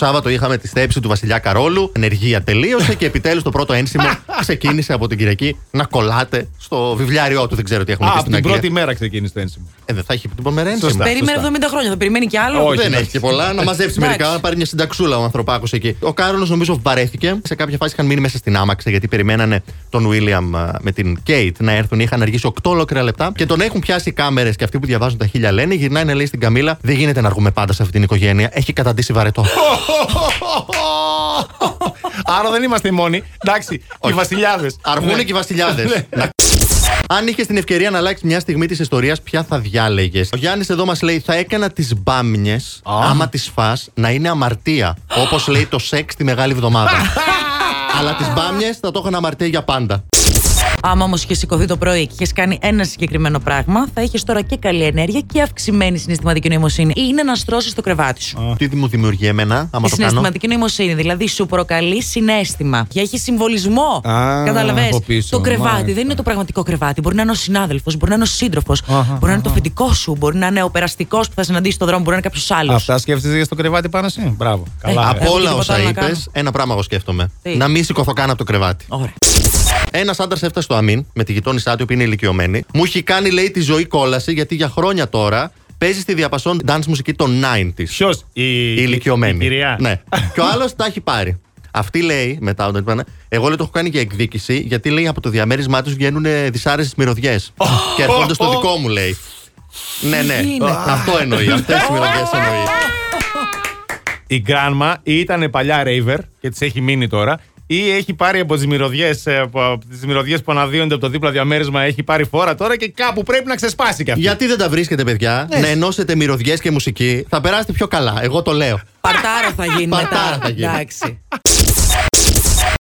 Το Σάββατο είχαμε τη στέψη του Βασιλιά Καρόλου. Ενεργεία τελείωσε και επιτέλους το πρώτο ένσημο ξεκίνησε από την Κυριακή να κολλάτε στο βιβλιάριό του. Δεν ξέρω τι έχουμε Α, πει από στην την Αγγλία. πρώτη μέρα ξεκίνησε το ένσημο. Ε, δεν θα έχει την επόμενη ένσημο. Σωστά. Περίμενε 70 χρόνια, θα περιμένει κι άλλο. Όχι. Δεν εντάξει. έχει και πολλά. Να μαζέψει Εντάξει. μερικά, να πάρει μια συνταξούλα ο ανθρωπάκος εκεί. Ο Κάρολος νομίζω βαρέθηκε. Σε κάποια φάση είχαν μείνει μέσα στην άμαξα γιατί περιμένανε τον Βίλιαμ α, με την Κέιτ να έρθουν. Είχαν αργήσει 8 ολόκληρα λεπτά και τον έχουν πιάσει οι κάμερες και αυτοί που διαβάζουν τα χίλια λένε. Γυρνάνε λέει στην Καμίλα. Δεν γίνεται να αργούμε πάντα σε αυτή την οικογένεια. Έχει καταντήσει βαρετό. Άρα δεν είμαστε οι μόνοι. Εντάξει, οι Όχι. βασιλιάδες. Αργούν και οι βασιλιάδες. Αν είχες την ευκαιρία να αλλάξεις μια στιγμή της ιστορίας, ποια θα διάλεγες; Ο Γιάννης εδώ μας λέει: Θα έκανα τις μπάμιες, άμα τις φά, να είναι αμαρτία. Όπως λέει το σεξ τη μεγάλη εβδομάδα. Αλλά τις μπάμιες θα το έκανα αμαρτία για πάντα. Άμα όμως είχες σηκωθεί το πρωί και είχες κάνει ένα συγκεκριμένο πράγμα, θα είχες τώρα και καλή ενέργεια και αυξημένη συναισθηματική νοημοσύνη. Είναι να στρώσεις το κρεβάτι σου. Τι μου δημιουργεί εμένα, άμα Η το κάνω; συναισθηματική νοημοσύνη, δηλαδή σου προκαλεί συνέστημα και έχει συμβολισμό. Α, Καταλαβες. από πίσω, Το κρεβάτι μάλιστα. δεν είναι το πραγματικό κρεβάτι. Μπορεί να είναι ο συνάδελφος, μπορεί να είναι ο σύντροφος, μπορεί να είναι το φοιτικό σου, μπορεί να είναι ο περαστικός που θα συναντήσει στον δρόμο, μπορεί να είναι κάποιος άλλος. Αυτά σκέφτεσαι για στο κρεβάτι πάνω εσύ; Μπράβο. Καλά. Ε, ε. Από Έχω όλα τίποτα όσα άλλο να είπες, κάνω. ένα πράγμα εγώ σκέφτομαι. Τι; Να μην σηκωθώ καν από το κρεβάτι. Ωραία. Ένας άντρας έφτασε στο αμήν με τη γειτόνισά του που είναι ηλικιωμένη. Μου έχει κάνει, λέει, τη ζωή κόλαση γιατί για χρόνια τώρα παίζει στη διαπασόν dance μουσική των 90s. Ποιος, η, Η ηλικιωμένη. η κυρία. Ναι. και ο άλλος τα έχει πάρει. Αυτή λέει, μετά όταν είπανε, εγώ λέει το έχω κάνει για εκδίκηση, γιατί λέει από το διαμέρισμά τους βγαίνουν δυσάρεστες μυρωδιές. και έρχονται στο δικό μου, λέει. ναι, ναι. γίνεται; Αυτό εννοεί. Αυτές τις μυρωδιές εννοεί. Η grandma ή ήταν παλιά raver και τη έχει μείνει τώρα, ή έχει πάρει από τις μυρωδιές τις μυρωδιές που αναδύονται από το δίπλα διαμέρισμα, έχει πάρει φόρα τώρα και κάπου πρέπει να ξεσπάσει κι αυτή. Γιατί δεν τα βρίσκετε, παιδιά, να ενώσετε μυρωδιές και μουσική, θα περάσετε πιο καλά. Εγώ το λέω. Παρτάρα θα γίνει Παρτάρα μετά. θα γίνει. Εντάξει.